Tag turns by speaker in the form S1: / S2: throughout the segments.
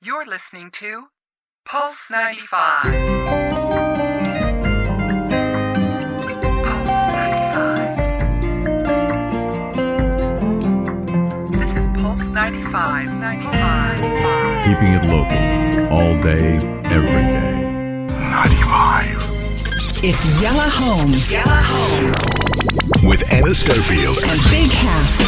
S1: You're listening to Pulse 95. Pulse 95. This is Pulse 95. 95.
S2: Keeping it local all day, every day. 95.
S3: It's Yalla Home.
S2: Yalla Home With Anna Schofield.
S3: and Big Hass.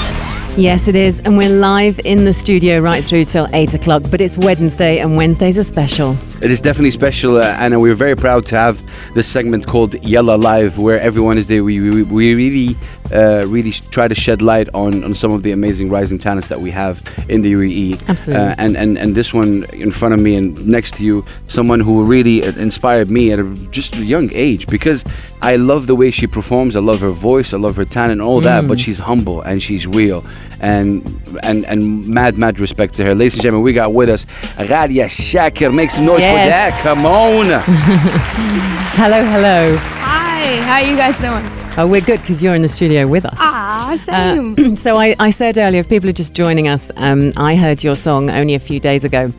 S4: Yes, it is. And we're live in the studio right through till 8 o'clock. But it's Wednesday, and Wednesdays are special.
S5: It is definitely special, uh, Anna. We're very proud to have this segment called Yalla Live, where everyone is there. We, we, we really, uh, really try to shed light on, on some of the amazing rising talents that we have in the UAE.
S4: Absolutely.
S5: Uh, and, and, and this one in front of me and next to you, someone who really uh, inspired me at a, just a young age because I love the way she performs. I love her voice. I love her talent and all that. But she's humble and she's real. And and and mad, mad respect to her. Ladies and gentlemen, we got with us Ghalia Shakir. Make some noise
S4: Yes.
S5: that. Come on.
S4: Hello, hello.
S6: Hi, how are you guys doing?
S4: Oh, we're good because you're in the studio with us.
S6: Ah,
S4: Uh, so I, I said earlier, if people are just joining us, um, I heard your song only a few days ago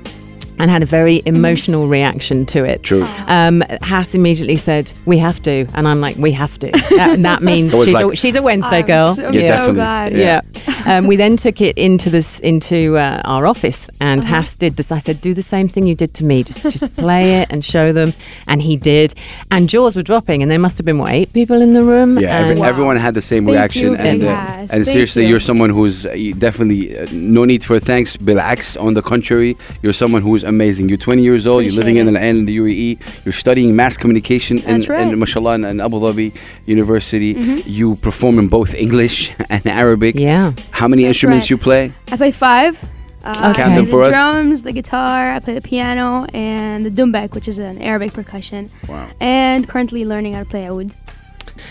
S4: and had a very emotional reaction to it.
S5: True.
S4: Um, Hass immediately said, "We have to," and I'm like, "We have to." That, that means she's,
S5: like-
S4: a, she's a Wednesday
S6: I'm
S4: girl.
S6: so,
S5: Yeah,
S6: so glad.
S5: Yeah.
S4: Yeah. Um, we then took it into this into uh, our office, and
S6: Uh-huh.
S4: Hass did this. I said, "Do the same thing you did to me. Just just play it and show them." And he did. And jaws were dropping, and there must have been what eight people in the room.
S5: Yeah, every,
S4: and-
S5: everyone had the same
S6: Thank
S5: reaction,
S6: you,
S5: and uh,
S6: Hass.
S5: and seriously,
S6: you.
S5: you. are someone who's uh, definitely uh, no need for thanks, Bilax. On the contrary, you're someone who's amazing. You're 20 years old. you're living in the in the UAE. You're studying mass communication in,
S6: That's right.
S5: in mashallah in, in Abu Dhabi University.
S6: Mm-hmm.
S5: You perform in both English and Arabic.
S4: Yeah.
S5: How many
S6: That's
S5: instruments
S6: right.
S5: you play?
S6: I play five. Uh,
S4: Okay.
S5: Count them
S6: the
S5: for us.
S6: drums, the guitar, I play the piano, and the dumbek, which is an Arabic percussion.
S5: Wow.
S6: And currently learning how to play oud.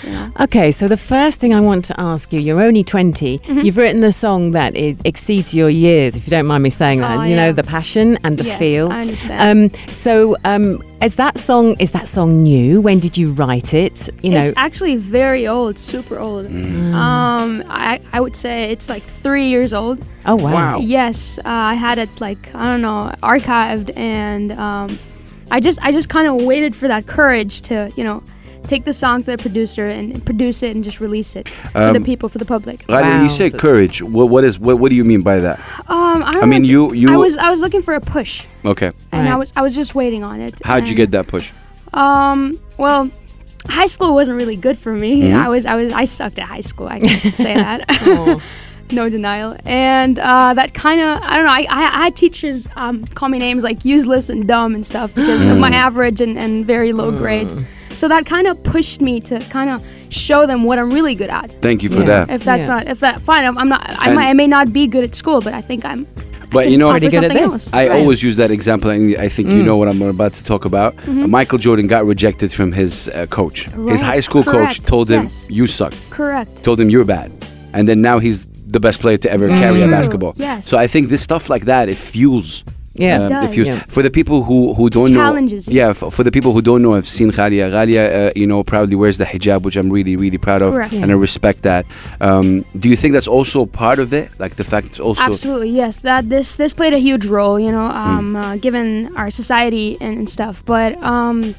S6: You know?
S4: Okay, so the first thing I want to ask you, you're only 20.
S6: Mm-hmm.
S4: You've written a song that it exceeds your years, if you don't mind me saying that.
S6: Oh,
S4: you know, the passion and the
S6: yes,
S4: feel.
S6: I understand.
S4: Um, so, um, is that song is that song new? When did you write it? You know,
S6: it's actually very old, super old.
S5: Mm.
S6: Um, I, I would say it's like three years old.
S4: oh wow.
S5: Wow.
S6: Yes, uh, I had it like I don't know archived, and um, I just I just kind of waited for that courage to you know take the song to the producer and produce it and just release it for the
S5: Um,
S6: people for the public.
S5: Right, when you say courage, what, what is what, what do you mean by that?
S6: Um, I, don't
S5: I mean,
S6: know,
S5: you you
S6: I was I was looking for a push,
S5: okay.
S6: and I was I was just waiting on it.
S5: How'd you get that push?
S6: Um, well. High school wasn't really good for me.
S5: Mhm.
S6: I was, I was, I sucked at high school. I can say that.
S4: Oh.
S6: no denial. And uh, that kind of, I don't know, I, I, I had teachers um, call me names like useless and dumb and stuff because of
S5: Mm.
S6: my average and, and very low grades. So that kind of pushed me to kind of show them what I'm really good at.
S5: Thank you for
S4: Yeah.
S5: that.
S6: If that's
S4: Yeah.
S6: not, if that, fine, I'm, I'm not, I, might, I may not be good at school, but I think I'm.
S5: But you know,
S4: Pretty good at
S6: something
S4: this.
S6: else.
S5: I
S6: Right.
S5: always use that example, and I think
S4: Mm.
S5: you know what I'm about to talk about. Uh, Michael Jordan got rejected from his uh, coach. His high school coach told him,
S6: yes.
S5: "You suck."
S6: Correct.
S5: Told him you're bad, and then now he's the best player to ever carry a basketball.
S6: yes.
S5: So I think this stuff like that it fuels.
S4: Yeah.
S5: um,
S6: does.
S5: fuels.
S4: Yeah.
S5: For the people who, who don't know,
S6: you.
S5: yeah, for, for the people who don't know, I've seen Ghalia. Ghalia, uh, you know, proudly wears the hijab, which I'm really, really proud of,
S6: Correct.
S5: and I respect that. Um, do you think that's also part of it, like the fact it's also
S6: Absolutely, yes. That this this played a huge role, you know,
S5: Mm.
S6: um, uh, given our society and, and stuff. But um,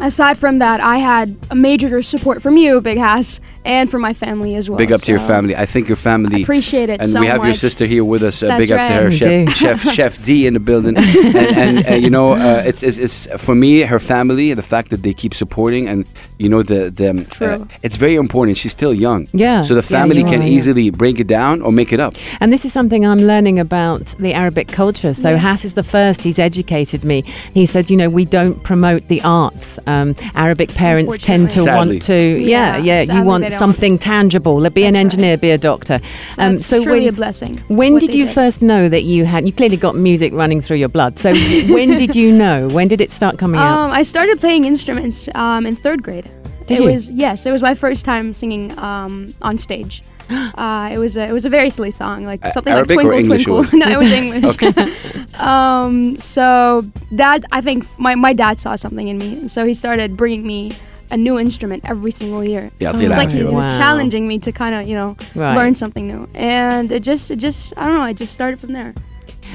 S6: aside from that, I had a major support from you, Big Hass, and from my family as well.
S5: big up to your family? I think your
S6: I
S5: family.
S6: appreciate it
S5: and
S6: so
S5: we have your sister here with us. Uh,
S6: That's
S5: big up to her,
S4: We
S5: chef, chef, chef D in the building. and and uh, you know, uh, it's, it's it's for me, her family, the fact that they keep supporting, and you know, the the um, uh,
S6: True.
S5: it's very important. She's still young,
S4: Yeah.
S5: so the family
S4: you
S5: can
S4: are, yeah.
S5: easily break it down or make it up.
S4: And this is something I'm learning about the Arabic culture. So
S6: Yeah.
S4: Hass is the first. He's educated me. He said, you know, we don't promote the arts. Um, Arabic parents tend to
S5: Sadly.
S4: want to, yeah,
S6: Yeah,
S4: yeah. you want
S6: they don't.
S4: something tangible. Be an
S6: That's right.
S4: engineer, be a doctor.
S6: So
S4: Um, so
S6: truly
S4: when-
S6: a blessing.
S4: When did
S6: they
S4: you first know that you had? You clearly got music running through your blood. So when did you know? When did it start coming out?
S6: Um, I started playing instruments um, in third grade.
S4: Did
S6: it
S4: you?
S6: was yes, it was my first time singing um, on stage. Uh, it was a, it was a very silly song, like
S5: Uh,
S6: something
S5: Arabic or
S6: like Twinkle
S5: English it
S6: Twinkle. no, it was English. um, so that I think my, my dad saw something in me, so he started bringing me a new instrument every single year.
S5: Yeah,
S4: Oh,
S6: It's like he
S4: Wow.
S6: was challenging me to kind of you know
S4: Right.
S6: learn something new, and it just it just I don't know, it just started from there.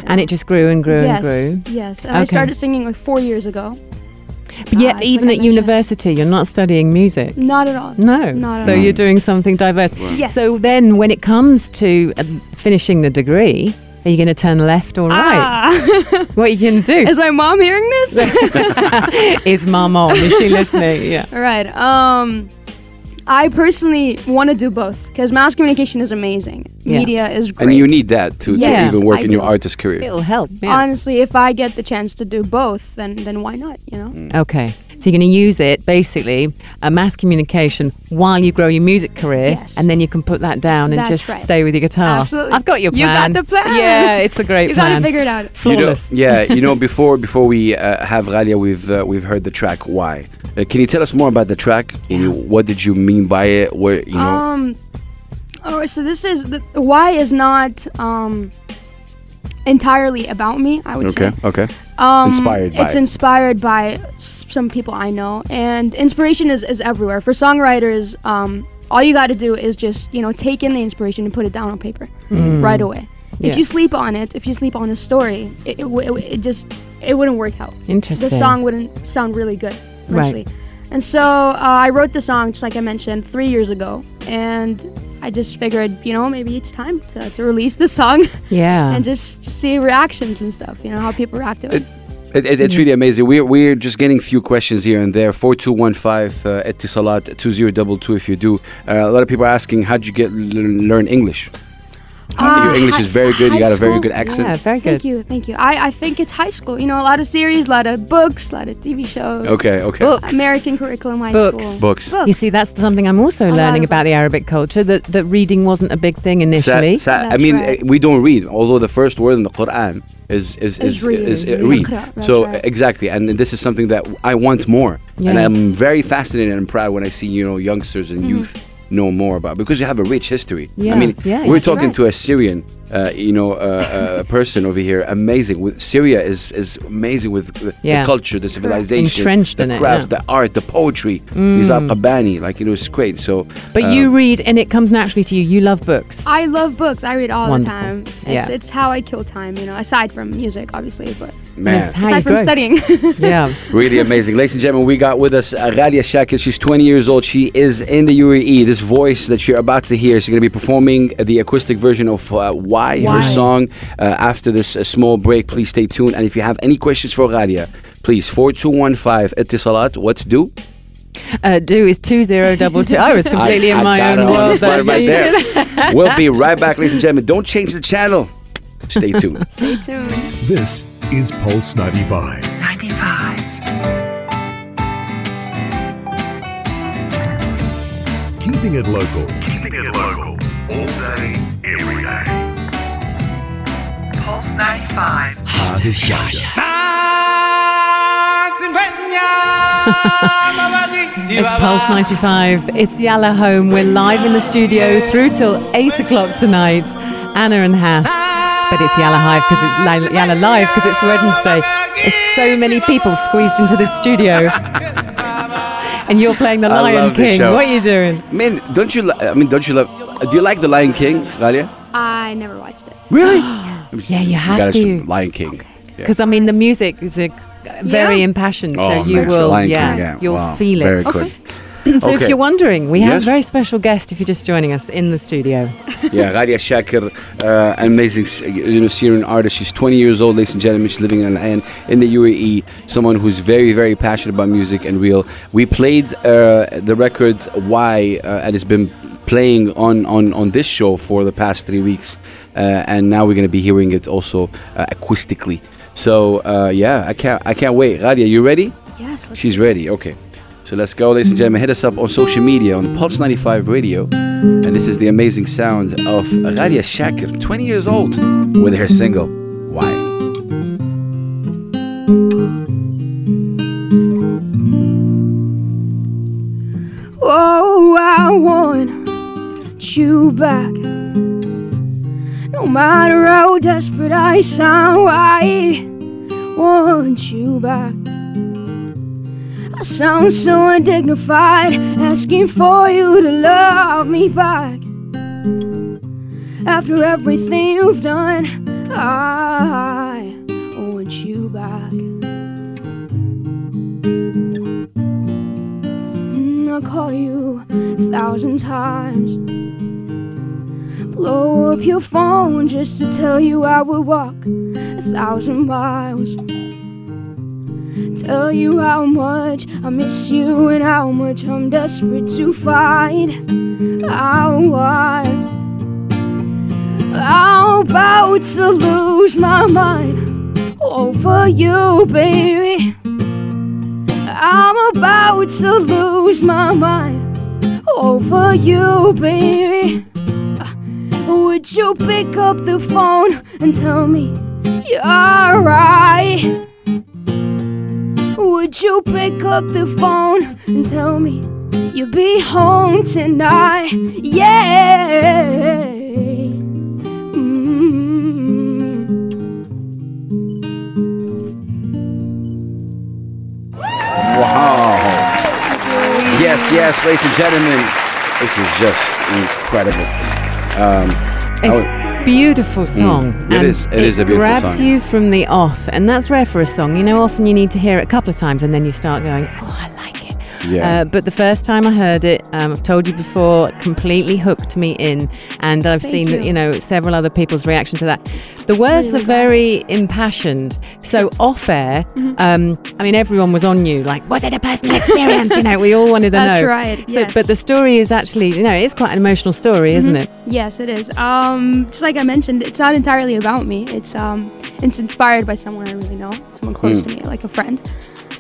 S4: And it just grew and grew
S6: yes,
S4: and grew.
S6: yes. And I started singing like four years ago.
S4: But yet,
S6: Uh,
S4: even
S6: like
S4: at
S6: mentioned.
S4: university, you're not studying music.
S6: Not at all.
S4: No.
S6: Not at
S4: so
S6: all.
S4: you're doing something diverse.
S6: Yes.
S4: So then, when it comes to um, finishing the degree, are you going to turn left or right?
S6: Ah.
S4: What are you going to do?
S6: Is my mom hearing this?
S4: Is mom on? Is she listening? Yeah.
S6: All right. Um, I personally want to do both because mass communication is amazing.
S4: Yeah.
S6: Media is great.
S5: And you need that to,
S6: Yes,
S5: to even work
S6: I
S5: in your artist career.
S4: It'll help. Yeah.
S6: Honestly, if I get the chance to do both, then then why not? You know. Mm.
S4: Okay. So you're going to use it basically, a mass communication while you grow your music career,
S6: Yes.
S4: and then you can put that down and
S6: That's
S4: just
S6: right.
S4: stay with your guitar.
S6: Absolutely.
S4: I've got your plan.
S6: You got the plan.
S4: Yeah, it's a great
S6: You
S4: plan.
S6: You gotta figure it out.
S5: You know,
S4: Flawless.
S5: yeah, you know, before before we uh, have Ghalia, we've uh, we've heard the track "Why." Uh, can you tell us more about the track? And you, what did you mean by it? Where you know?
S6: Um. Oh, so this is the the why is not um entirely about me. I would
S5: okay,
S6: say.
S5: okay.
S6: Um,
S5: Inspired by
S6: It's
S5: it.
S6: inspired by some people I know, and inspiration is, is everywhere. For songwriters, um, all you got to do is just you know take in the inspiration and put it down on paper right away. If
S4: Yeah.
S6: you sleep on it, if you sleep on a story, it, it, it, it just it wouldn't work out.
S4: Interesting.
S6: The song wouldn't sound really good,
S4: Right.
S6: And so uh, I wrote the song, just like I mentioned, three years ago, and I just figured, you know, maybe it's time to, to release the song
S4: Yeah.
S6: and just see reactions and stuff. You know how people react to it.
S5: It, it, it's really amazing. We're, we're just getting a few questions here and there. 4215 uh, Etisalat 2022 if you do. Uh, a lot of people are asking, how'd you get l- learn English?
S6: Ah,
S5: Your English
S6: hi-
S5: is very good. You got a very
S6: school?
S5: good accent.
S4: yeah, very good.
S6: Thank you, thank you. I, I think it's high school. You know, a lot of series, a lot of books, a lot of TV shows.
S5: Okay, okay.
S4: Books.
S6: American curriculum high
S4: Books.
S6: school.
S5: Books.
S6: Books.
S4: You see, that's something I'm also
S6: lot
S4: learning
S6: of
S4: about the. Arabic culture. That that reading wasn't a big thing initially.
S5: sa- I mean,
S6: right.
S5: uh, we don't read, although the first word in the Quran is is
S6: Is
S5: is,
S6: read,
S5: is, uh, read. So
S6: right.
S5: exactly, and this is something that I want more, and I'm very fascinated and proud when I see you know youngsters and
S6: Mm-hmm.
S5: youth know more about because you have a rich history.
S4: Yeah,
S5: I mean,
S4: yeah,
S5: we're talking
S6: right.
S5: to a Syrian, uh, you know, uh, uh, person over here. Amazing. With Syria is is amazing with the,
S4: Yeah.
S5: the culture, the civilization,
S4: Entrenched
S5: the
S4: in it,
S5: crafts,
S4: yeah. Mm.
S5: the art, the poetry. Nizar Qabbani, like you know, it's great. So,
S4: but
S5: um,
S4: you read, and it comes naturally to you. You love books.
S6: I love books. I read all
S4: Wonderful.
S6: the time. It's,
S4: Yeah.
S6: it's how I kill time, you know, aside from music, obviously, but
S5: man.
S6: Aside from
S4: grow.
S6: studying.
S4: yeah.
S5: Really amazing. Ladies and gentlemen, we got with us uh, Ghalia Shakir. She's 20 years old. She is in the UAE. This voice that you're about to hear, she's going to be performing the acoustic version of uh, Why, her
S6: Why.
S5: song. Uh, after this uh, small break, please stay tuned. And if you have any questions for Ghalia, please 4215 Etisalat. What's due?
S4: Uh, do is two zero double two. I was completely
S5: I-
S4: in
S5: I
S4: my own
S5: it on the
S4: world.
S5: spot
S4: there.
S5: right there. we'll be right back, ladies and gentlemen. Don't change the channel. Stay tuned.
S6: Stay tuned.
S2: This is Pulse 95.
S1: 95.
S2: Keeping it local. Keeping it local. All day, every day.
S1: Pulse 95.
S2: Heart of Sharjah.
S4: It's Pulse 95. It's Yalla Home. We're live in the studio through till 8 o'clock tonight. Anna and Hass. But it's Yalla Hive because it's li- Yalla Live because it's Wednesday. There's so many people squeezed into this studio. and you're playing The
S5: I
S4: Lion
S5: love this
S4: King.
S5: show.
S4: What are you doing?
S5: Man, don't you? Li- I mean, don't you love? Do you like the Lion King, Ghalia?
S6: I never watched it.
S5: Really?
S4: Yeah, you have
S5: gotta
S4: to.
S5: sh- Lion King. Yeah.
S4: Because I mean, the music is a, very
S6: Yeah.
S4: impassioned,
S5: Oh,
S4: so you will,
S5: Lion
S4: yeah,
S5: King, yeah.
S4: you'll
S5: Wow.
S4: feel it.
S5: Very good.
S4: So if you're wondering, we have a very special guest. If you're just joining us in the studio,
S5: Yeah, Ghalia Shakir, uh, an amazing you know, Syrian artist. She's 20 years old, ladies and gentlemen. She's living in Al in the UAE. Someone who's very, very passionate about music and real. We played uh, the record Why, uh, and it's been playing on, on, on this show for the past three weeks. Uh, and now we're going to be hearing it also uh, acoustically. So uh, yeah, I can't I can't wait. Ghalia, you ready?
S6: Yes.
S5: She's ready. Okay. So let's go, ladies and gentlemen. Hit us up on social media on Pulse 95 Radio. And this is the amazing sound of Ghalia Shakir, 20 years old, with her single, Why?
S6: Oh, I want you back. No matter how desperate I sound, I want you back. I sound so undignified, asking for you to love me back. After everything you've done, I want you back. Mm, I'll call you a thousand times. Blow up your phone just to tell you I would walk a thousand miles. Tell you how much I miss you and how much I'm desperate to find out why. I'm about to lose my mind over you, baby. I'm about to lose my mind over you, baby. Would you pick up the phone and tell me you're alright? Would you pick up the phone and tell me you'll be home tonight? Yeah. Mm.
S5: Wow. Yes, yes, ladies and gentlemen, this is just incredible. Um,
S4: It's
S5: would-
S4: beautiful song.
S5: Mm. It it is a beautiful
S4: grabs
S5: song.
S4: you from the off, and that's rare for a song. You know, often you need to hear it a couple of times, and then you start going, "Oh, I it."
S5: Yeah.
S4: Uh, but the first time I heard it, um, I've told you before, completely hooked me in, and I've
S6: Thank
S4: seen
S6: you.
S4: know several other people's reaction to that. The words
S6: Really
S4: are very impassioned. So off air,
S6: Mm-hmm.
S4: um, I mean, everyone was on you, like, was it a personal experience? you know, we all wanted to
S6: That's
S4: know.
S6: right,
S4: So,
S6: yes.
S4: but the story is actually, you know, it's quite an emotional story, isn't it?
S6: Yes, it is. Um, just like I mentioned, it's not entirely about me. It's um, it's inspired by someone I really know, someone close to me, like a friend.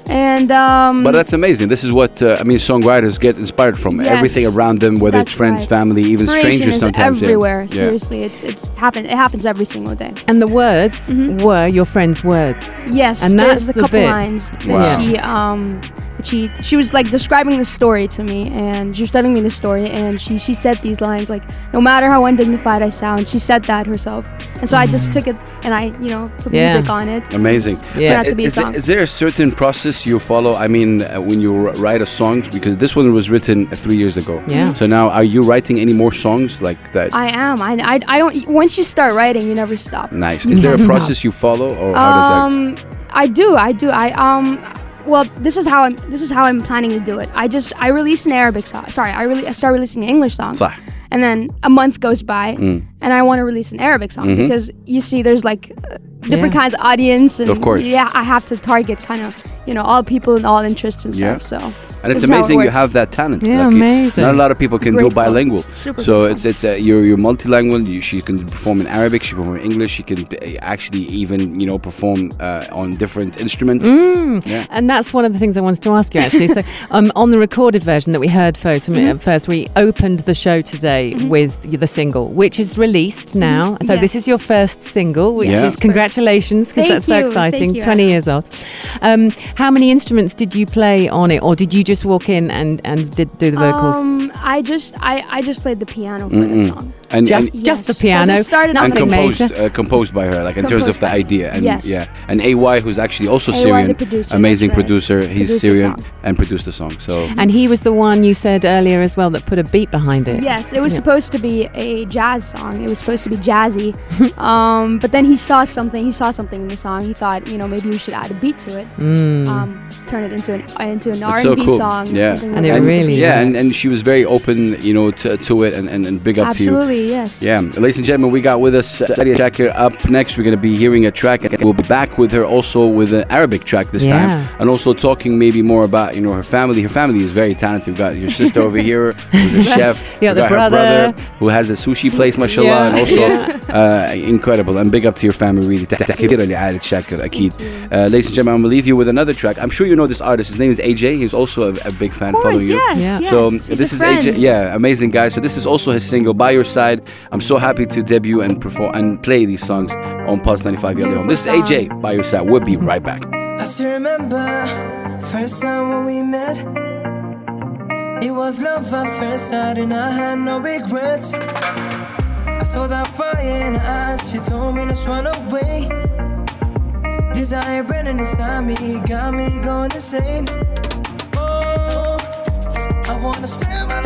S6: And um,
S5: But that's amazing. This is what uh, I mean. Songwriters get inspired from
S6: Yes,
S5: everything around them, whether it's friends,
S6: right.
S5: family, even strangers.
S6: is
S5: Sometimes yeah.
S6: everywhere.
S5: Yeah.
S6: Seriously, it's it's happen. It happens every single day.
S4: And the words were your friend's words.
S6: Yes,
S4: And
S6: there's
S4: that's
S6: a
S4: the
S6: couple
S4: bit.
S6: lines that
S5: Wow.
S6: she um that she she was like describing the story to me and she was telling me the story and she she said these lines like no matter how undignified I sound she said that herself and so I just took it and I you know put
S4: Yeah.
S6: music on it
S5: Amazing.
S4: Yeah.
S6: Not to be
S5: is, there,
S6: song.
S5: is there a certain process you follow? I mean, uh, when you r- write a song, because this one was written uh, three years ago.
S4: Yeah.
S5: So now, are you writing any more songs like that?
S6: I am I, I I don't once you start writing you never stop
S5: nice. Is there a process you follow, or how does that?
S6: um I do I do I um well this is how I'm this is how I'm planning to do it I just I release an Arabic song sorry I really I start releasing an English song
S5: صح.
S6: and then a month goes by
S5: Mm.
S6: and I want to release an Arabic song
S5: Mhm.
S6: because you see there's like uh, different
S4: Yeah.
S6: kinds of audience and
S5: Of course.
S6: yeah I have to target kind of you know all people and all interests and
S5: Yeah.
S6: stuff so
S5: And it's
S6: this is it
S5: amazing you have that talent.
S4: Yeah,
S5: Like, you-
S4: amazing.
S5: Not a lot of people can
S6: Grateful.
S5: go bilingual.
S6: Super
S5: so it's it's uh, you're you're multilingual. You, she can perform in Arabic. She can perform in English. She can uh, actually even you know perform uh, on different instruments.
S4: Mm.
S5: Yeah.
S4: And that's one of the things I wanted to ask you actually. so, um, on the recorded version that we heard first,
S6: Mm-hmm.
S4: uh, first we opened the show today with the single, which is released now. So this
S6: Mm-hmm. Yes.
S4: is your first single, which
S5: Yeah.
S4: is congratulations because that's so exciting.
S6: Thank you,
S4: Twenty
S6: Anna.
S4: years old. Um, how many instruments did you play on it, or did you just walk in and and did do the vocals?
S6: um I just I I just played the piano for the song
S5: And,
S4: just
S5: and,
S4: just the piano,
S6: it started on
S5: and
S4: nothing
S5: composed
S4: major.
S5: uh, composed by her, like in terms of the idea. And
S6: Yes.
S5: yeah, and AY, who's actually also
S6: AY,
S5: Syrian,
S6: producer,
S5: amazing
S6: right.
S5: producer. He's
S6: Produced
S5: Syrian and produced the song. So
S4: And he was the one you said earlier as well that put a beat behind it.
S6: Yes, it was
S4: Yeah.
S6: supposed to be a jazz song. It was supposed to be jazzy. um, but then he saw something. He saw something in the song. He thought, you know, maybe we should add a beat to it.
S4: Mm.
S6: Um, turn it into an into an R
S5: It's
S6: and
S5: so
S6: B
S5: cool.
S6: song.
S5: Yeah.
S4: And
S6: like
S4: it
S6: that.
S5: and,
S4: really
S5: yeah, and, and she was very open, you know, to, to it, and, and, and big up to you.
S6: Yes.
S5: Yeah. Ladies and gentlemen, we got with us uh, Ghalia Shakir up next. We're going to be hearing a track. And we'll be back with her also with an Arabic track this
S4: yeah.
S5: time. And also talking maybe more about, you know, her family. Her family is very talented. We've got your sister over here who's a chef. Yeah,
S4: the
S5: brother.
S4: brother.
S5: who has a sushi place, mashallah.
S4: Yeah.
S5: And also yeah. uh, incredible. And big up to your family, really. Uh, ladies and gentlemen, I'm going to leave you with another track. I'm sure you know this artist. His name is AJ. He's also a, a big fan
S6: course,
S5: following
S6: yes,
S4: you.
S6: Yes,
S5: so this is AJ. Yeah, amazing guy. So this is also his single, By Your Side. I'm so happy to debut and perform and play these songs on Pulse 95 Yalla Home. This is AJ "By Your Side." We'll be right back.
S7: I still remember first time when we met. It was love at first sight, and I had no regrets. I saw that fire in her eyes. She told me to run away. Desire burning inside me, got me going insane. Oh, I wanna spend my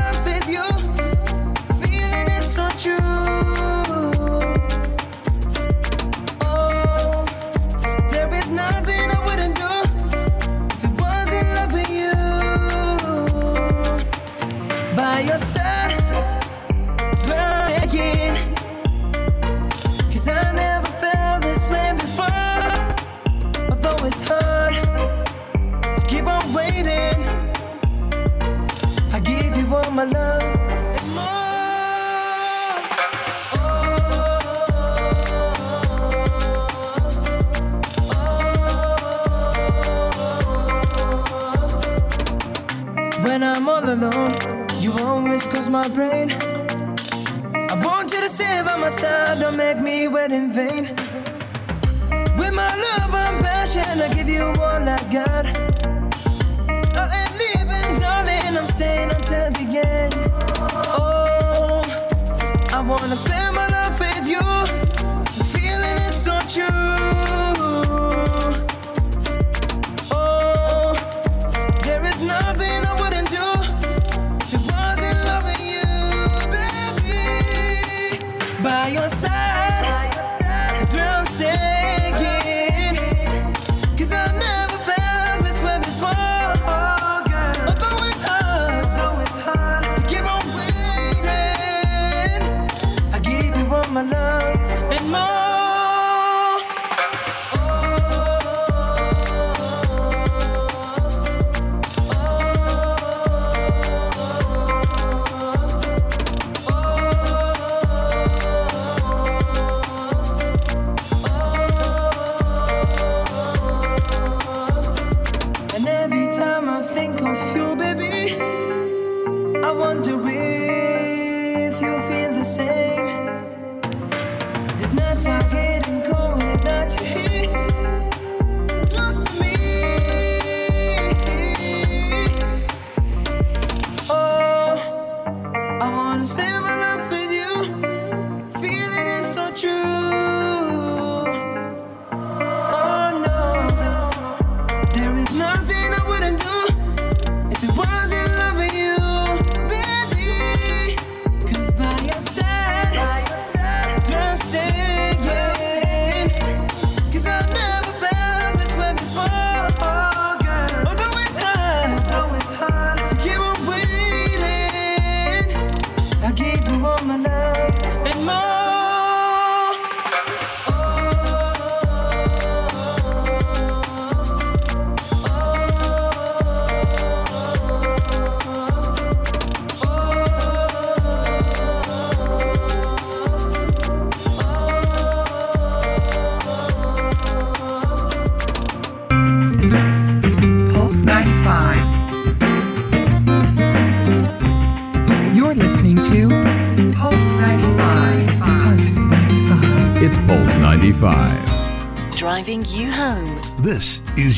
S7: alone. You always cause my brain. I want you to stay by my side, don't make me wait in vain. With my love and passion, I give you all I got. I ain't leaving, darling, I'm staying until the end. Oh, I wanna spend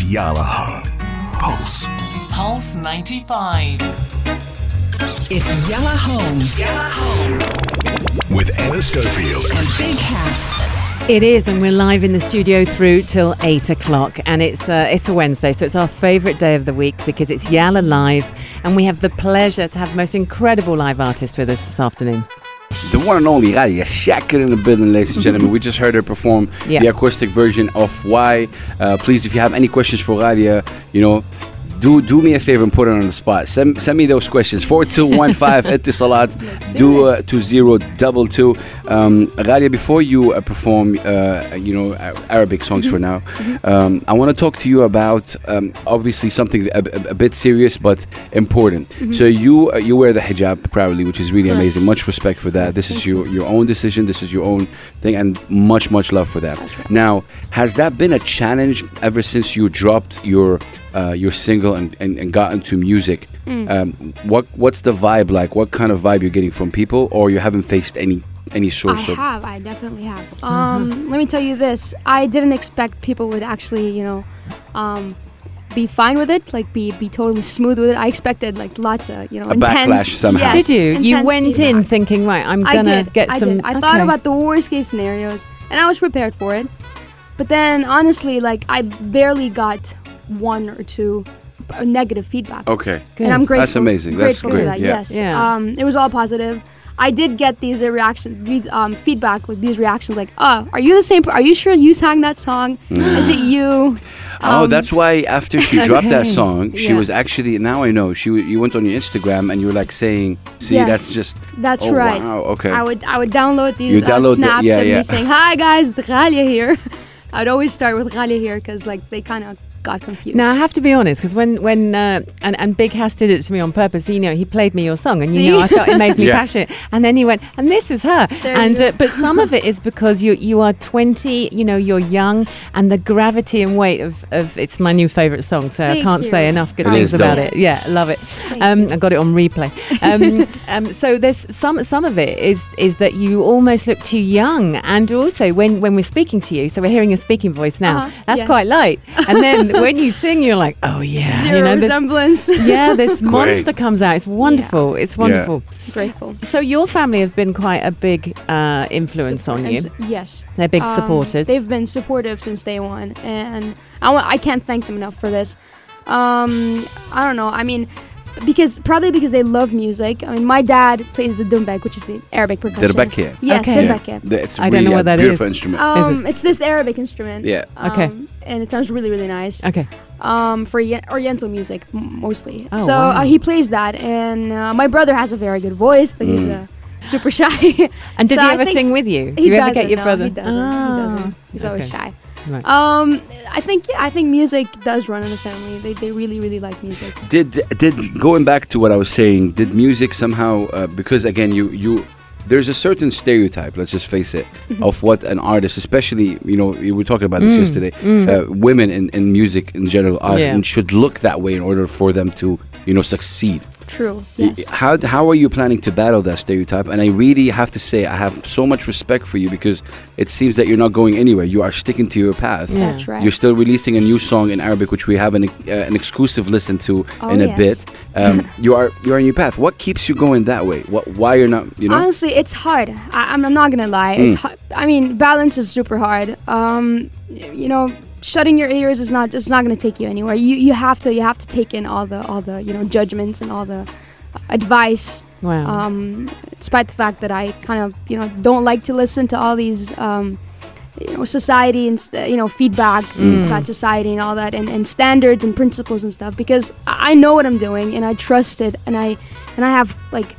S7: This
S3: Yalla Home.
S8: Pulse.
S9: Pulse 95.
S3: It's Yalla Home
S8: With Anna Schofield.
S3: and Big Hass.
S4: It is, and we're live in the studio through till eight o'clock, and it's uh, it's a Wednesday, so it's our favourite day of the week because it's Yalla Live, and we have the pleasure to have the most incredible live artist with us this afternoon.
S5: The one and only Ghalia Shakir in the building, ladies and gentlemen. we just heard her perform
S4: Yeah.
S5: the acoustic version of Why. Uh, please, if you have any questions for Ghalia, you know, do do me a favor and put it on the spot. Send, send me those questions. 4215 Etisalat do uh, 2022. Um, Ghalia, before you uh, perform, uh, you know, Arabic songs for now, um, I want to talk to you about um, obviously something a, a, a bit serious but important. So you uh, you wear the hijab proudly, which is really amazing. Much respect for that. This is your your own decision. This is your own thing, and much much love for that. Now, has that been a challenge ever since you dropped your uh, your single and, and, and got into music? Um, what what's the vibe like? What kind of vibe you're getting from people, or you haven't faced any any
S6: I
S5: of?
S6: have. I definitely have. Um, let me tell you this. I didn't expect people would actually, you know, um, be fine with it. Like be be totally smooth with it. I expected like lots of, you know,
S5: A
S6: intense.
S5: backlash somehow.
S6: Yes,
S4: Did you? You
S6: intense
S4: went in thinking, right, I'm gonna
S6: did.
S4: get
S6: I
S4: some.
S6: Did. I thought about the worst case scenarios, and I was prepared for it. But then, honestly, like I barely got one or two uh, negative feedback.
S5: Okay.
S6: and I'm grateful.
S5: That's amazing. That's
S6: grateful
S5: great,
S6: For that.
S5: yeah.
S6: Yes.
S4: Yeah.
S6: Um, it was all positive. I did get these uh, reactions, these um, feedback, like these reactions, like, "Oh, are you the same? Are you sure you sang that song? Is it you?"
S5: Oh,
S6: Um,
S5: that's why after she dropped that song, she
S4: Yeah.
S5: was actually. Now I know. She you went on your Instagram and you were like saying, "See,
S6: Yes.
S5: that's just."
S6: That's
S5: oh,
S6: right.
S5: Wow. Okay.
S6: I would I would download these
S5: You
S6: uh,
S5: download the-
S6: snaps
S5: yeah,
S6: of
S5: yeah.
S6: me saying, "Hi guys, the Ghalia here." I'd always start with Ghalia here because like they kind of got confused.
S4: Now I have to be honest, because when when uh, and and Big Hass did it to me on purpose. You know, he played me your song, and you know I felt amazingly
S5: Yeah.
S4: passionate. And then he went, and this is her.
S6: There
S4: and uh, but some of it is because you you are 20. You know, you're young, and the gravity and weight of of it's my new favorite song. So I can't
S6: you.
S4: say enough good
S5: It
S4: things about
S5: dope.
S4: it. Yeah, love it. Um. I got it on replay. Um, um, so there's some some of it is is that you almost look too young, and also when when we're speaking to you, so we're hearing your speaking voice now.
S6: Uh-huh,
S4: That's
S6: yes.
S4: quite light, and then when you sing, you're like, oh yeah,
S6: Zero
S4: you know, this-
S6: resemblance.
S4: yeah, this monster comes out. It's wonderful. It's wonderful.
S6: Grateful.
S4: So your family have been quite a big uh, influence on you.
S6: s- yes.
S4: They're big
S6: Um,
S4: supporters.
S6: They've been supportive since day one, and I can't thank them enough for this. Um, I don't know. I mean, because probably because they love music. I mean, my dad plays the dumbek, which is the Arabic percussion.
S5: Derbeke.
S6: Yes,
S4: Okay.
S6: Derbeke.
S5: The- It's
S4: I don't know
S5: a
S4: what that is.
S5: beautiful instrument.
S6: Um, it's this Arabic instrument.
S5: Yeah.
S4: Okay.
S6: Um, and it sounds really, really nice.
S4: okay.
S6: Um, for ye- Oriental music m- mostly.
S4: Oh,
S6: so
S4: wow.
S6: uh, he plays that, and uh, my brother has a very good voice, but he's
S5: Mm.
S6: uh, super shy.
S4: And does
S6: So
S4: he ever sing with you? Do
S6: he
S4: you ever
S6: doesn't,
S4: get your
S6: no,
S4: brother?
S6: He doesn't.
S4: Ah,
S6: He doesn't. He's always shy.
S4: Right.
S6: Um, I think yeah, I think music does run in the family. They, they really really like music.
S5: Did did going back to what I was saying? Did music somehow? Uh, because again, you you there's a certain stereotype. Let's just face it
S6: Mm-hmm.
S5: of what an artist, especially you know, we were talking about this
S4: Mm,
S5: yesterday. Uh, women in, in music in general are
S4: Yeah.
S5: should look that way in order for them to you know succeed.
S6: True. Yes.
S5: How how are you planning to battle that stereotype? And I really have to say, I have so much respect for you because it seems that you're not going anywhere. You are sticking to your path.
S4: Yeah.
S6: That's right.
S5: You're still releasing a new song in Arabic, which we have an, uh, an exclusive listen to
S6: Oh,
S5: in a
S6: yes.
S5: bit. Um, you are you're on your path. What keeps you going that way? What why you're not you know?
S6: Honestly, it's hard. I, I'm, I'm not gonna lie. It's hard. I mean, balance is super hard. Um, y- you know, shutting your ears is not just not gonna take you anywhere. You you have to you have to take in all the all the you know judgments and all the advice.
S4: Wow.
S6: Um, despite the fact that I kind of you know don't like to listen to all these um, you know society and st- you know feedback
S4: Mm.
S6: about society and all that and, and standards and principles and stuff because I know what I'm doing and I trust it and I and I have like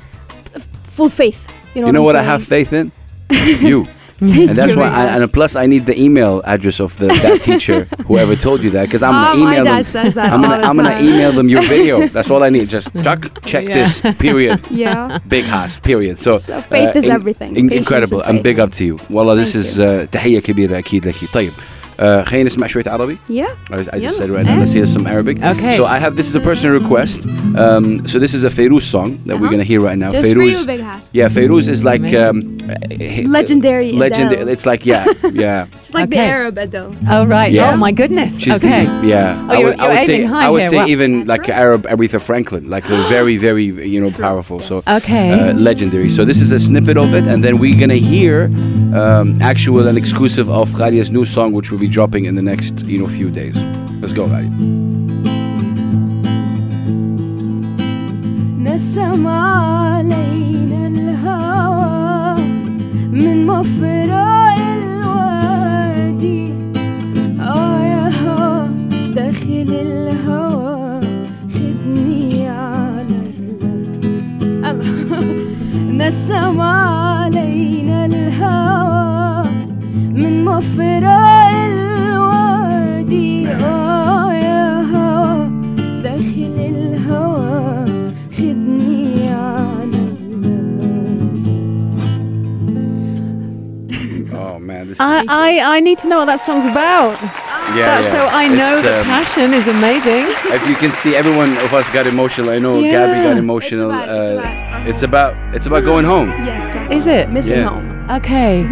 S6: full faith. You know,
S5: you know
S6: what,
S5: what I have faith in? you. And that's why. I, and plus, I need the email address of the, that teacher, whoever told you that, because I'm
S6: ah,
S5: gonna email them.
S6: Says that
S5: I'm gonna, I'm gonna email them your video. That's all I need. Just check, check
S4: yeah.
S5: this. Period.
S6: Yeah.
S5: Big Hass. Period. So,
S6: so faith uh, is in, everything.
S5: In, incredible. I'm big up to you. Wallah, this
S6: Thank
S5: is heya كبيرة أكيد لك. طيب. Uh, خلينا نسمع شوية عربي.
S6: Yeah.
S5: I, I just said right now. Let's hear some Arabic.
S4: Okay.
S5: So I have this is a personal request. Um, so this is a Feiruz song that
S6: uh-huh.
S5: we're gonna hear right now.
S6: Just for you, Big Hass.
S5: Yeah, Feiruz is like um,
S6: legendary. Legendary.
S5: It's like yeah, yeah.
S6: She's like
S4: okay.
S6: the Arab Adele.
S4: Oh right.
S5: Yeah.
S4: Oh my goodness.
S5: She's
S4: okay.
S5: The, yeah.
S4: Oh,
S5: I would, I would say I would
S4: here.
S5: say even like
S6: right.
S5: Arab Aretha Franklin, like very very you know powerful. So
S4: okay.
S5: Uh, legendary. So this is a snippet of it, and then we're gonna hear um, actual and exclusive of Ghalia's new song, which will be dropping in the next you know few days. Let's go, Ghalia.
S6: نسم علينا الهوى من مفرق الوادي آه يا هوا داخل الهوى خدني على الله نسم علينا الهوى من مفرق
S4: I, I I need to know what that song's about.
S5: yeah,
S4: That-
S5: yeah.
S4: So I know
S5: It's,
S4: the
S5: um,
S4: passion is amazing.
S5: If you can see, everyone of us got emotional. I know
S4: Yeah.
S5: Gabby got emotional.
S6: It's about- it's
S5: uh,
S6: about-
S5: it's about it's about going home.
S6: Yes,
S4: Is it?
S6: Missing
S5: Yeah.
S6: home.
S4: Okay.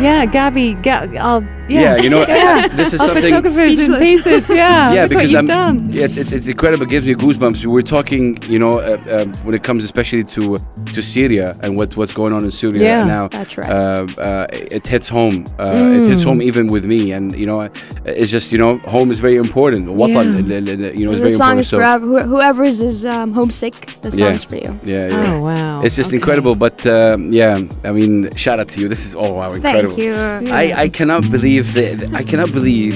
S4: Yeah, Gabby. Ga- I'll, yeah.
S5: yeah, you know,
S4: yeah.
S5: this is something.
S4: Photographers in pieces, yeah.
S5: yeah,
S4: Look
S5: because I'm,
S4: done.
S5: It's, it's, it's incredible. It gives me goosebumps. We're talking, you know, uh, um, when it comes especially to to Syria and what, what's going on in Syria
S4: yeah, right
S5: now.
S6: That's right.
S5: Uh, uh, it hits home. Uh, mm. It hits home even with me. And, you know, it's just, you know, home is very important.
S4: Yeah.
S5: you know, it's
S6: the song. Is so. for whoever is um, homesick, the song is for you.
S5: Yeah, yeah.
S4: Oh, wow.
S5: It's just
S4: okay.
S5: incredible. But, um, yeah, I mean, shout out to you. This is, oh, wow, incredible.
S6: Thank you.
S5: I, I cannot believe that I cannot believe,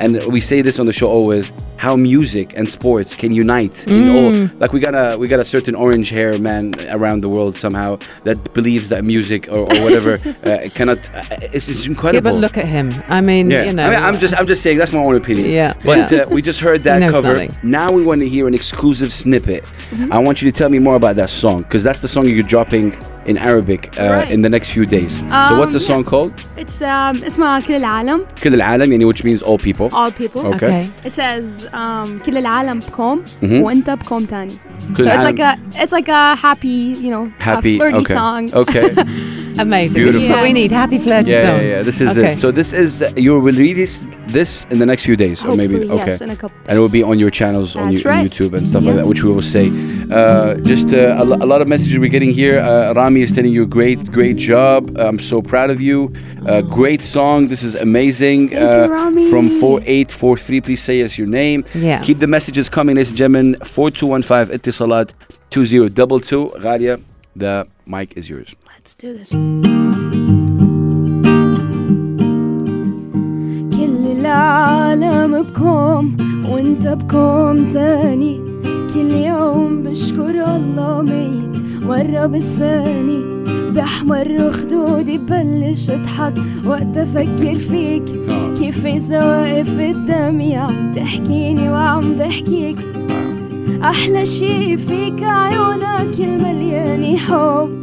S5: and we say this on the show always, how music and sports can unite in
S4: Mm.
S5: all. Like we got a we got a certain orange hair man around the world somehow that believes that music or, or whatever uh, cannot. Uh, it's, it's
S4: Yeah,
S5: incredible.
S4: but look at him. I mean,
S5: Yeah,
S4: you know.
S5: I mean, I'm just, I'm just saying that's my own opinion.
S4: Yeah,
S5: but
S4: yeah.
S5: Uh, we just heard
S4: He
S5: that
S4: knows
S5: cover.
S4: nothing.
S5: Now we want to hear an exclusive snippet.
S6: Mm-hmm.
S5: I want you to tell me more about that song because that's the song you're dropping in Arabic uh,
S6: Right.
S5: in the next few days. so what's the
S6: Um,
S5: song called?
S6: It's um, اسمها كل العالم
S5: كل العالم يعني which means all people.
S6: all people.
S5: Okay.
S4: Okay.
S6: It says um, كل العالم بكم
S5: Mhm.
S6: وانت بكم تاني.
S5: كل
S6: So it's
S5: العالم-
S6: like a it's like a happy, you know,
S5: happy.
S6: a flirty
S5: okay.
S6: song.
S5: Okay.
S4: Amazing. This is
S5: Beautiful.
S4: what we need. Happy flirty
S5: yeah,
S4: song.
S5: yeah, yeah. This is
S4: Okay.
S5: it. So this is uh, you will release this in the next few days, or maybe
S6: Hopefully,
S5: okay.
S6: yes, in a couple
S5: and it will be on your channels on,
S6: That's
S5: your, on
S6: right.
S5: YouTube and stuff like that, which we will say. Uh, just uh, a, a lot of messages we're getting here. Uh, Rami is telling you great, great job. I'm so proud of you. Uh, great song. This is amazing.
S6: Thank you,
S5: uh,
S6: Rami.
S5: From four eight four three, please say us your name.
S4: Yeah.
S5: Keep the messages coming, ladies and gentlemen. Four two one five Etisalat two zero double two. Ghalia, the mic is yours.
S6: Let's do this. كل العالم بكم وانت بكم تاني. كل يوم بشكر الله ميت مرة بالثاني بأحمر خدودي ببلش اضحك وقت أفكر فيك. كيف اذا واقف قدامي عم تحكيني وعم بحكيك. أحلى شي فيك عيونك المليانة حب.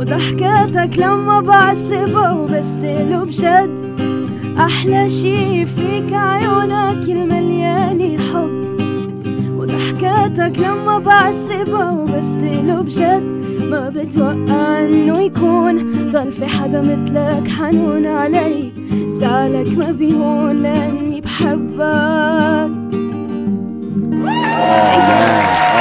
S6: وضحكاتك لما بعصبها وبستقلب بجد أحلى شي فيك عيونك المليانة حب وضحكاتك لما بعصبها وبستقلب بجد ما بتوقع انه يكون ضل في حدا مثلك حنون علي زعلك ما بيهون لاني بحبك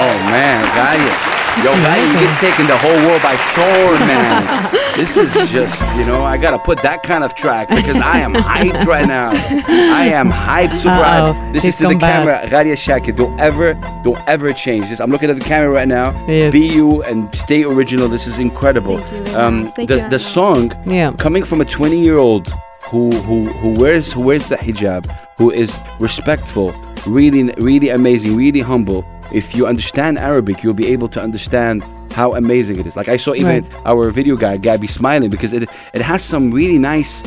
S5: Oh man, Gaia. Yo, Ghalia, you get taking the whole world by storm, man. this is just, you know, I gotta put that kind of track because I am hyped right now. I am hyped, super
S4: Uh-oh,
S5: hyped. This
S4: he's
S5: is to the
S4: gone
S5: camera. Ghalia Shakir, don't ever, don't ever change this. I'm looking at the camera right now.
S4: He is.
S5: Be you and stay original. This is incredible. Um,
S6: Thank you very much. Thank
S5: the the song
S4: Yeah.
S5: coming from a 20 year old who who who wears who wears the hijab, who is respectful, really really amazing, really humble. If you understand Arabic, you'll be able to understand how amazing it is. Like I saw even
S4: Right.
S5: our video guy Gabby smiling because it it has some really nice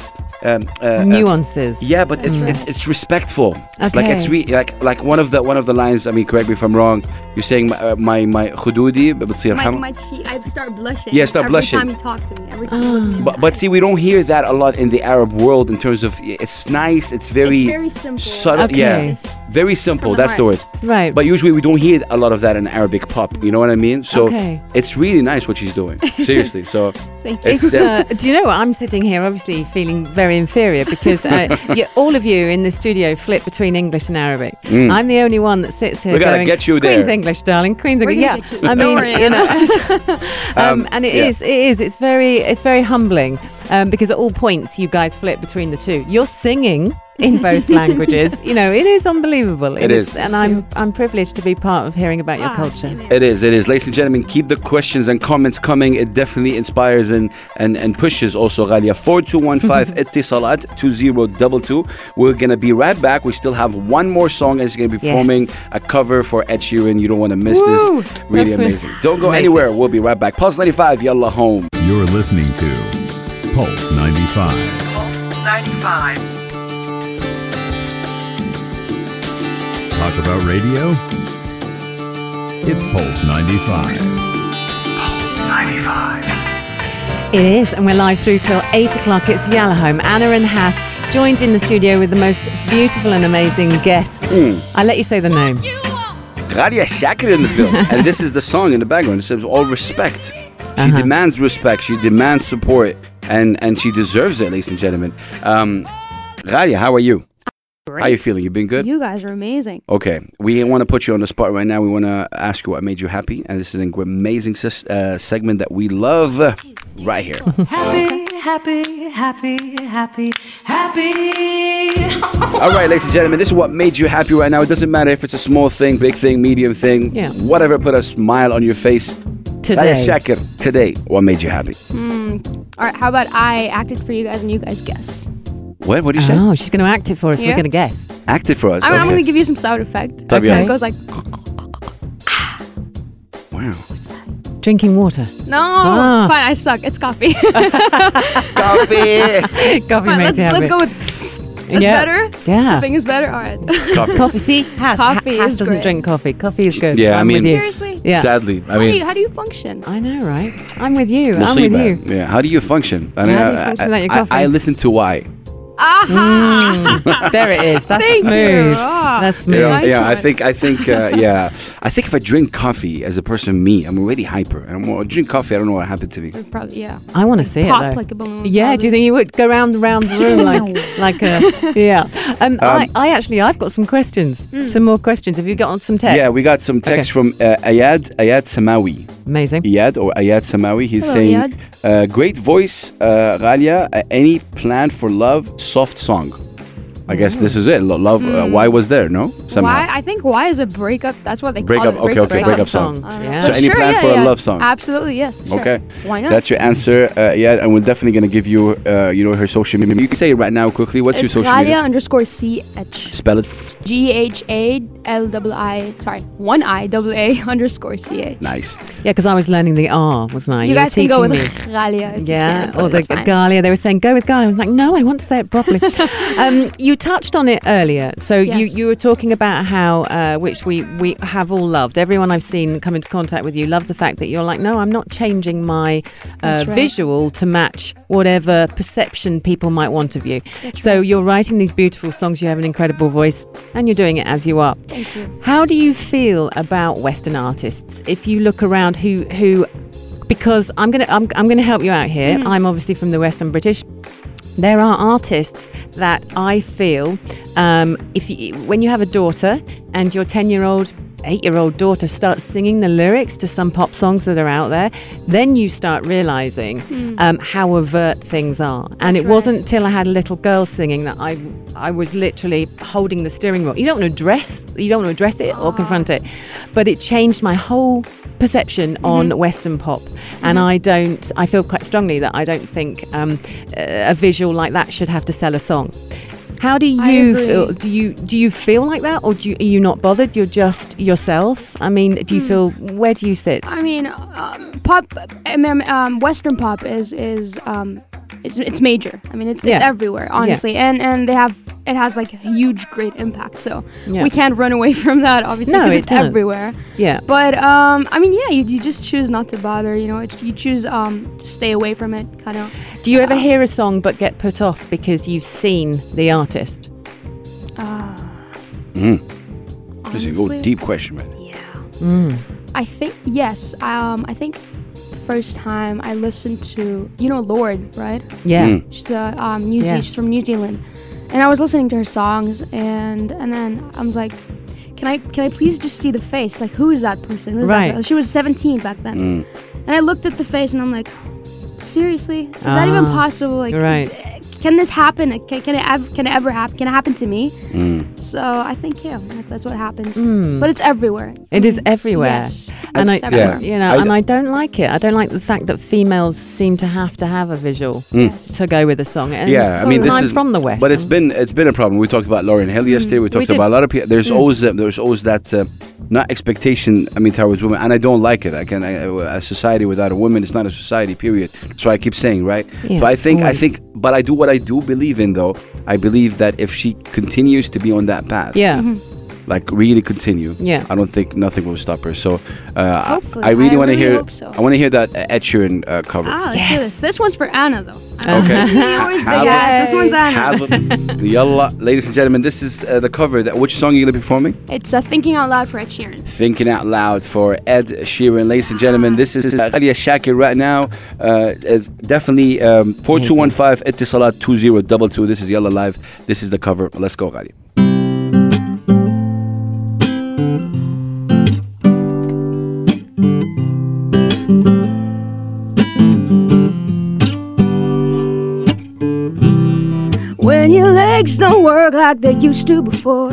S5: um, uh, uh,
S4: Nuances.
S5: yeah, but it's it's it's respectful. Like it's
S4: Okay.
S5: re- like like one of the one of the lines. I mean, correct me if I'm wrong. You're saying my uh, my, my khududi بتصير
S6: My,
S5: حم-
S6: my cheek, I start blushing.
S5: Yeah, start
S6: every
S5: blushing.
S6: time you talk to me. Every time you look me in
S5: But,
S6: the
S5: but
S6: eye.
S5: see, we don't hear that a lot in the Arab world in terms of it's nice, it's very,
S6: It's very simple.
S5: subtle.
S4: Okay.
S5: Yeah,
S6: Just
S5: very simple.
S6: from the
S5: That's the word.
S6: heart.
S4: Right.
S5: But usually we don't hear a lot of that in Arabic pop. You know what I mean? So
S4: Okay.
S5: it's really nice what she's doing. Seriously. So
S6: Thank you.
S5: it's
S4: It's,
S5: um,
S4: uh, do you know what? I'm sitting here obviously feeling very inferior because uh, you, all of you in the studio flip between English and Arabic. I'm the only one that sits here
S5: Mm. We gotta
S4: going,
S5: get you
S4: Queen's
S5: there."
S4: English, darling. Queen's English. Yeah. I mean, you know, um,
S5: Um,
S4: and it
S5: yeah.
S4: is, it is, it's very, it's very humbling um, because at all points you guys flip between the two. You're singing in both languages. You know, it is unbelievable.
S5: It
S4: is,
S5: is.
S4: and I'm, I'm privileged to be part of hearing about your
S6: Ah,
S4: culture.
S5: It is, it is. Ladies and gentlemen, keep the questions and comments coming. It definitely inspires and and, and pushes also Ghalia. 4215 Etisalat 2022. We're gonna be right back. We still have one more song as you're gonna be
S4: Yes.
S5: performing a cover for Ed Sheeran. You don't want to miss
S4: Woo!
S5: this. Really
S4: That's
S5: amazing. Don't go
S4: amazing.
S5: anywhere. We'll be right back. Pulse 95, Yalla home.
S2: You're listening to Pulse 95.
S1: Pulse 95.
S2: Talk about radio? It's Pulse 95.
S1: Pulse 95.
S4: It is, and we're live through till 8 o'clock. It's Yalla Home. Anna and Hass joined in the studio with the most beautiful and amazing guest. I let you say the name.
S5: Ghalia Shakir in the building. and this is the song in the background. It says all respect. She
S4: Uh-huh.
S5: demands respect. She demands support. And and she deserves it, ladies and gentlemen. Um, Ghalia, how are you? How are you feeling? You've been good?
S6: You guys are amazing.
S5: Okay, we want to put you on the spot right now. We want to ask you what made you happy, and this is an amazing sis- uh, segment that we love uh, right here.
S10: Happy, happy, happy, happy, happy.
S5: All right, ladies and gentlemen, this is what made you happy right now. It doesn't matter if it's a small thing, big thing, medium thing,
S4: Yeah.
S5: whatever. Put a smile on your face.
S4: Today.
S5: Shakir, today, what made you happy?
S6: All right, how about I acted for you guys and you guys guess?
S5: What? What do you say?
S4: Oh, she's going to act it for us. We're going to guess.
S5: Act it for us.
S6: I'm, I'm
S5: going
S6: to give you some sound effect. That'd
S5: be
S6: it goes like,
S5: Wow.
S4: Drinking water.
S6: no,
S4: Ah.
S6: fine, I suck. It's coffee.
S5: Coffee.
S4: Coffee
S6: Fine,
S4: makes
S6: let's, let's go with. It's
S4: Yeah.
S6: better.
S4: Yeah.
S6: Sipping is better. All right.
S5: Coffee.
S4: Coffee. See, Has,
S6: Coffee
S4: Has
S6: is
S4: doesn't
S6: great.
S4: drink coffee. Coffee is good.
S5: Yeah, I
S4: I
S5: mean-
S6: Seriously?
S4: Yeah.
S5: Sadly, I
S6: how, do you,
S5: mean,
S6: how do you function?
S4: I know, right? I'm with you. we'll
S5: I'm
S4: with you.
S5: Yeah. How do you function? I
S4: How do you function without your
S5: I. I listen to why.
S6: Aha!
S4: There it is. That's
S6: Thank
S4: smooth.
S6: Ah.
S4: That's smooth.
S5: Yeah,
S6: Nice
S5: yeah. I think I think uh, yeah. I think if I drink coffee as a person, me, I'm already hyper. And I'm, I drink coffee. I don't know what happened to me.
S6: Probably yeah.
S4: I want to see
S6: Pop
S4: it though.
S6: like a balloon.
S4: yeah, do you think you would go round and round the room like like a yeah? Um, I, I actually I've got some questions, some more questions. Have you got on some text?
S5: Yeah, we got some text
S4: Okay.
S5: from uh, Ayad Ayad Samawi.
S4: amazing.
S5: Ayad or Ayad Samawi. He's
S6: Hello,
S5: saying,
S6: Iyad.
S5: Uh, "Great voice, uh, Ghalia. Uh, any plan for love? Soft song." I guess this is it. Lo- Love. Uh, why was there? No. Somehow.
S6: Why? I think why is a breakup. That's what they
S5: Break
S6: call
S5: up,
S6: it.
S5: okay, okay, breakup song.
S6: I don't know.
S4: Yeah.
S5: So any
S6: sure,
S5: plan
S6: yeah,
S5: for a
S6: yeah.
S5: love song?
S6: Absolutely, yes. Sure.
S5: Okay.
S6: Why not?
S5: That's your answer, uh, yeah, and we're definitely gonna give you, uh, you know, her social media. You can say it right now quickly. What's your
S6: it's
S5: social
S6: Ghalia
S5: media?
S6: underscore C H
S5: Spell it.
S6: G H A L double I. Sorry, one I double A underscore C H.
S5: Nice.
S4: Yeah, because I was learning the R, wasn't I?
S6: You
S4: were
S6: guys can go with
S4: teaching me.
S6: Ghalia. if you
S4: Yeah, or the. Galia. They were saying go with Galia. I was like, no, I want to say it properly. um, you touched on it earlier, so
S6: Yes.
S4: you you were talking about how uh, which we we have all loved. Everyone I've seen come into contact with you loves the fact that you're like, no, I'm not changing my uh,
S6: right.
S4: visual to match whatever perception people might want of you.
S6: That's
S4: so
S6: right.
S4: you're writing these beautiful songs. You have an incredible voice, and you're doing it as you are.
S6: Thank you.
S4: How do you feel about Western artists? If you look around, who who, because I'm gonna I'm, I'm gonna help you out here.
S6: Mm.
S4: I'm obviously from the Western British. There are artists that I feel, um, if you, when you have a daughter and your ten year old. Eight year old daughter starts singing the lyrics to some pop songs that are out there, then you start realizing um, how overt things are. and it
S6: right.
S4: wasn't till I had a little girl singing that I I was literally holding the steering wheel. You don't want to address you don't want to address it or confront it, but it changed my whole perception on Western pop. And I don't. I feel quite strongly that I don't think um, a visual like that should have to sell a song. How do you feel? Do you do you feel like that, or do you, are you not bothered? You're just yourself. I mean, do you feel? Where do you sit?
S6: I mean, um, pop, um, Western pop is is um, it's, it's major. I mean, it's, it's everywhere, honestly, and and they have it has like a huge, great impact. So
S4: Yeah.
S6: we can't run away from that, obviously,
S4: No,
S6: because
S4: it
S6: it's
S4: does.
S6: everywhere.
S4: Yeah.
S6: But um, I mean, yeah, you, you just choose not to bother. You know, it, you choose um, to stay away from it, kind of.
S4: Do you ever hear a song but get put off because you've seen the artist?
S5: This is a deep question, man.
S6: Yeah. I think yes. Um, I think first time I listened to you know Lorde, right?
S4: Yeah.
S5: Mm.
S6: She's a um, New
S4: Yeah.
S6: Ze- she's from New Zealand, and I was listening to her songs, and and then I was like, can I can I please just see the face? Like, who is that person? Who's
S4: Right.
S6: girl? She was 17 back then,
S5: Mm.
S6: and I looked at the face, and I'm like, seriously, is that even
S4: Ah,
S6: possible? Like,
S4: right.
S6: Can this happen? Can, can it ever can it ever happen? Can it happen to me?
S5: Mm.
S6: So I think yeah, that's, that's what happens. But it's everywhere.
S4: Hmm. It is everywhere.
S6: Yes.
S4: And I,
S6: It's everywhere.
S4: you know,
S5: I-
S4: and I don't like it. I don't like the fact that females seem to have to have a visual to go with a song. And
S5: Mm. Yeah, I mean, this
S4: I'm
S5: is
S4: from the West.
S5: but it's been it's been a problem. We talked about Lauryn Hill yesterday. We talked
S4: did.
S5: about a lot of people. There's always uh, there's always that uh, not expectation. I mean, towards women, and I don't like it. I can I, a society without a woman is not a society. Period. So I keep saying right.
S4: Yeah,
S5: so I think I think, but I do what I do believe in though. I believe that if she continues to be on that path,
S4: yeah. Mm-hmm.
S5: Like really continue,
S4: Yeah.
S5: I don't think nothing will stop her. So uh, I, I really want to
S6: really
S5: hear.
S6: so.
S5: I want to hear that uh, Ed Sheeran uh, cover.
S6: Ah, let's do
S4: Yes.
S6: this. This one's for Anna though.
S5: Okay.
S6: He always big
S5: Hazel-
S6: ass. This one's Anna.
S5: Hazel, Yalla, ladies and gentlemen, this is uh, the cover. That which song are you gonna be performing?
S6: It's uh, thinking out loud for Ed Sheeran.
S5: Thinking Out Loud for Ed Sheeran. Ladies and gentlemen, this is uh, Ghalia Shakir right now. Uh, is definitely um, 4215 Etisalat 2022. This is Yalla Live. This is the cover. Let's go, Ghalia.
S6: When your legs don't work like they used to before.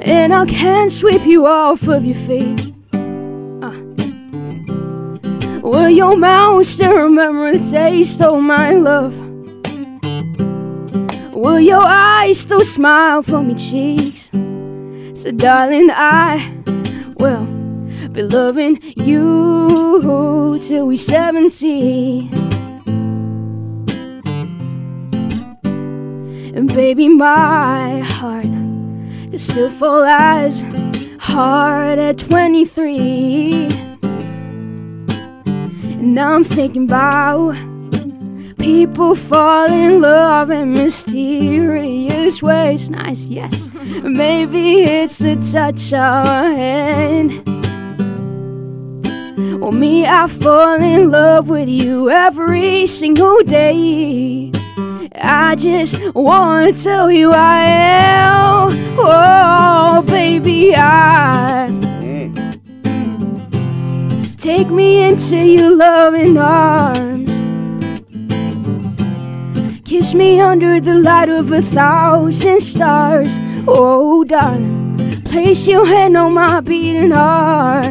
S6: And I can't sweep you off of your feet. Uh. Will your mouth still remember the taste of my love? Will your eyes still smile for me cheeks? So, darling, I will be loving you till we're 70. And baby, my heart is still full as hard at 23. And now I'm thinking about people fall in love in mysterious ways. Nice, yes. Maybe it's the touch of a hand. Well, me, I fall in love with you every single day. I just wanna tell you I am. Oh, baby, I. Take me into your loving arms. Kiss me under the light of a thousand stars. Oh, darling, place your hand on my beating heart.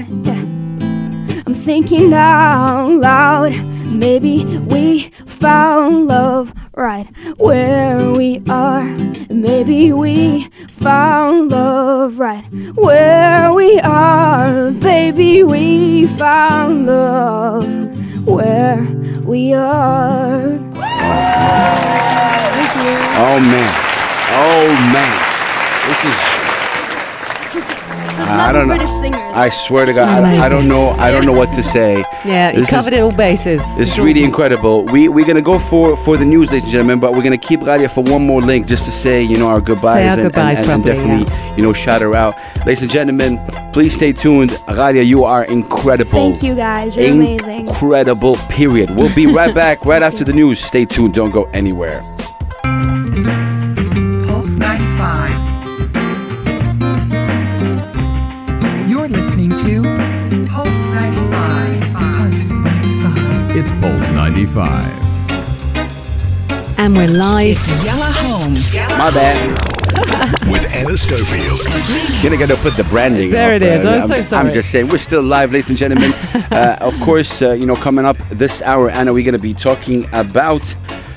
S6: I'm thinking out loud. Maybe we found love right where we are. Maybe we found love right where we are. Baby, we found love where we are.
S5: Oh man. Oh man. This is. I don't know.
S6: British singers.
S5: I swear to God, I, I don't know. I don't know what to say.
S4: Yeah, you
S5: This is-
S4: covered it all bases.
S5: It's really incredible. We we're gonna go for for the news, ladies and gentlemen, but we're gonna keep Ghalia for one more link just to say you know our goodbyes,
S4: Say our
S5: and,
S4: goodbyes
S5: and, and, and
S4: properly,
S5: definitely you know shout her out, ladies and gentlemen. Please stay tuned. Ghalia, you are incredible.
S6: Thank you guys. You're amazing.
S5: Incredible. Period. We'll be right back right after the news. Stay tuned. Don't go anywhere.
S1: 95.
S4: and we're live.
S3: It's Yalla Home.
S5: My bad.
S8: With Anna Schofield.
S5: Gonna gotta put the branding.
S4: There
S5: up,
S4: it is.
S5: uh,
S4: I'm so sorry.
S5: I'm just saying we're still live, ladies and gentlemen. uh, of course, uh, you know coming up this hour, Anna, we're gonna be talking about.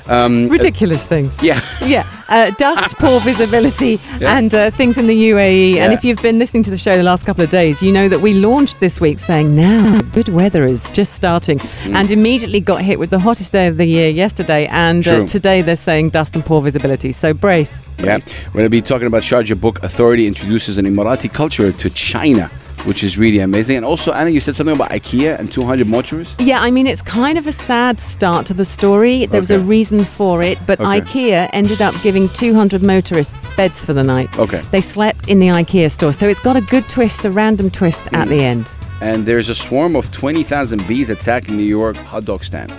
S5: Um,
S4: Ridiculous things.
S5: yeah.
S4: Yeah, uh, dust, poor visibility,
S5: Yeah.
S4: and uh, things in the UAE. And if you've been listening to the show the last couple of days, you know that we launched this week saying now good weather is just starting,
S5: Mm.
S4: and immediately got hit with the hottest day of the year yesterday. And uh, today they're saying dust and poor visibility. So brace.
S5: Yeah, we're going to be talking about Sharjah Book Authority introduces an Emirati culture to China, which is really amazing. And also, Anna, you said something about IKEA and 200 motorists.
S4: Yeah, I mean, it's kind of a sad start to the story. There was a reason for it, but
S5: Okay.
S4: IKEA ended up giving 200 motorists beds for the night.
S5: Okay.
S4: They slept in the IKEA store. So it's got a good twist, a random twist
S5: Mm.
S4: at the end.
S5: And there's a swarm of 20,000 bees attacking New York hot dog stand.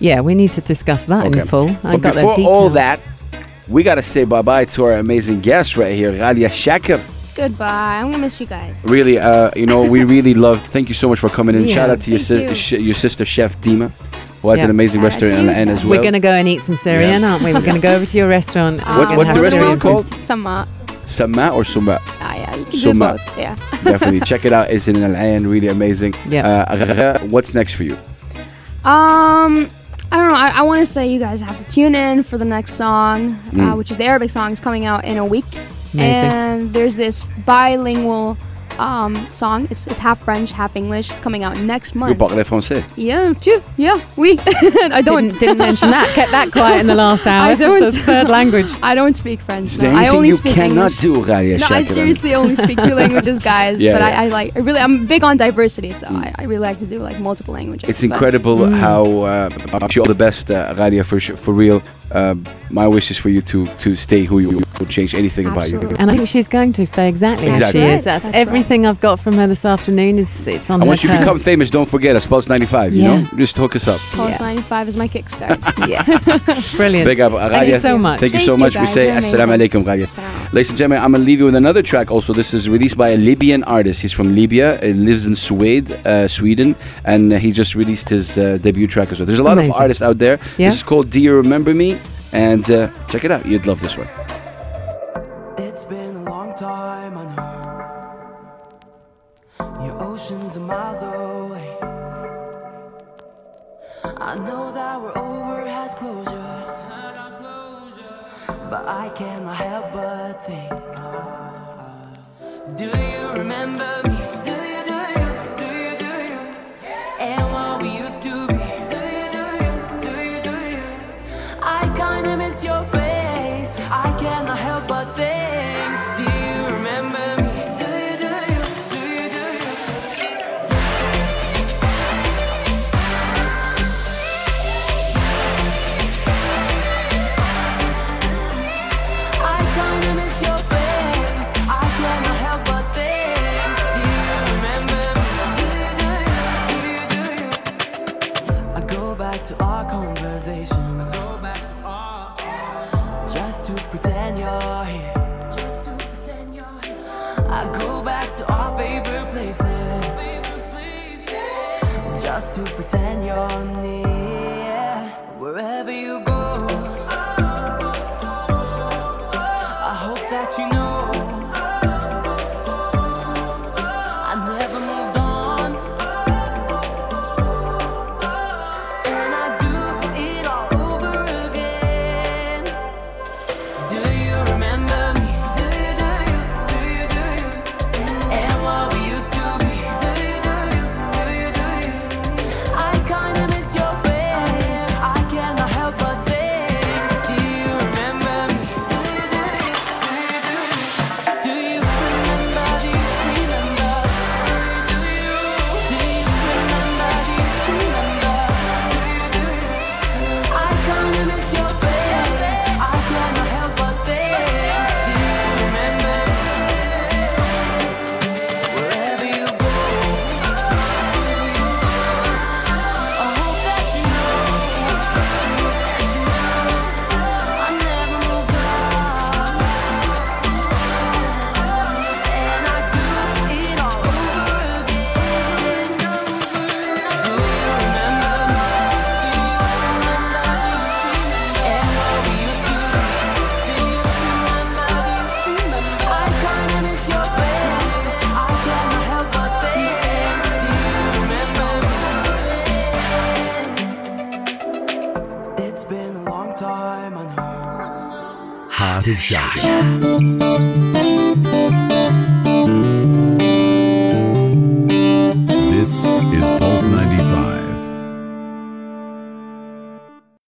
S4: Yeah, we need to discuss that in full. I
S5: but
S4: got
S5: before all that, we got to say bye bye to our amazing guest right here, Ghalia Shakir.
S6: Goodbye. I'm gonna miss you guys.
S5: Really, uh, you know, we really loved. Thank you so much for coming in.
S4: Yeah.
S5: Shout out to your,
S6: Thank
S5: sis-
S6: you.
S5: sh- your sister, Chef Dima, who has
S4: Yeah.
S5: an amazing
S6: Shout
S5: restaurant in
S6: you,
S5: Al as well.
S4: We're going to go and eat some Syrian,
S5: Yeah.
S4: aren't we? We're going to go over to your restaurant.
S5: What-
S4: We're gonna
S5: what's the restaurant
S4: food.
S5: called?
S6: Samat.
S5: Samat or Suma?
S6: Ah, yeah, you can
S5: Suma.
S6: do both. Yeah.
S5: Definitely check it out. It's in Al Ain, really amazing.
S4: Yeah.
S5: Uh, what's next for you?
S6: Um, I don't know. I, I want to say you guys have to tune in for the next song, uh,
S5: Mm.
S6: which is the Arabic song. is coming out in a week,
S4: Amazing.
S6: and there's this bilingual um, song. It's, it's half French, half English. It's coming out next month.
S5: You
S6: month.
S5: parlez français.
S6: Yeah, too. Yeah, we. I don't.
S4: Didn't, didn't mention that. Kept that quiet in the last hour.
S6: I don't.
S4: his third language.
S6: I don't speak French.
S5: Is
S6: No. I only
S5: you
S6: speak
S5: cannot
S6: English.
S5: do, Ghalia
S6: No, I seriously only speak two languages, guys.
S5: Yeah,
S6: but
S5: yeah.
S6: I, I like. I really. I'm big on diversity, so I, I really like to do like multiple languages.
S5: It's
S6: but-
S5: incredible
S4: Mm.
S5: how uh, I wish you all the best, uh, Ghalia, for for real. Uh, my wish is for you to to stay who you would change anything about you.
S4: And I think she's going to stay exactly
S5: Exactly.
S4: as she
S6: Right,
S4: is. That's,
S6: that's
S4: everything I've got from her this afternoon. Is it's on
S5: And once you
S4: terms.
S5: become famous, don't forget us, Pulse 95, you know? Just hook us up.
S6: Pulse
S4: Yeah.
S6: 95 is my kickstart.
S4: yes, brilliant.
S5: Big up,
S4: Thank
S5: Ghalia.
S4: you so much.
S5: Thank you so
S6: you,
S5: much. we say
S6: You're
S5: Assalamu alaikum, Ghalia.
S6: Assalamu.
S5: Ladies and gentlemen, I'm going to leave you with another track also. This is released by a Libyan artist. He's from Libya, uh, lives in Sweden, uh, Sweden, and uh, he just released his uh, debut track as well. There's a lot
S4: Amazing.
S5: of artists out there.
S4: Yeah.
S5: This is called Do You Remember Me? And uh, check it out. You'd love this one.
S7: I cannot help but think. Uh, do you remember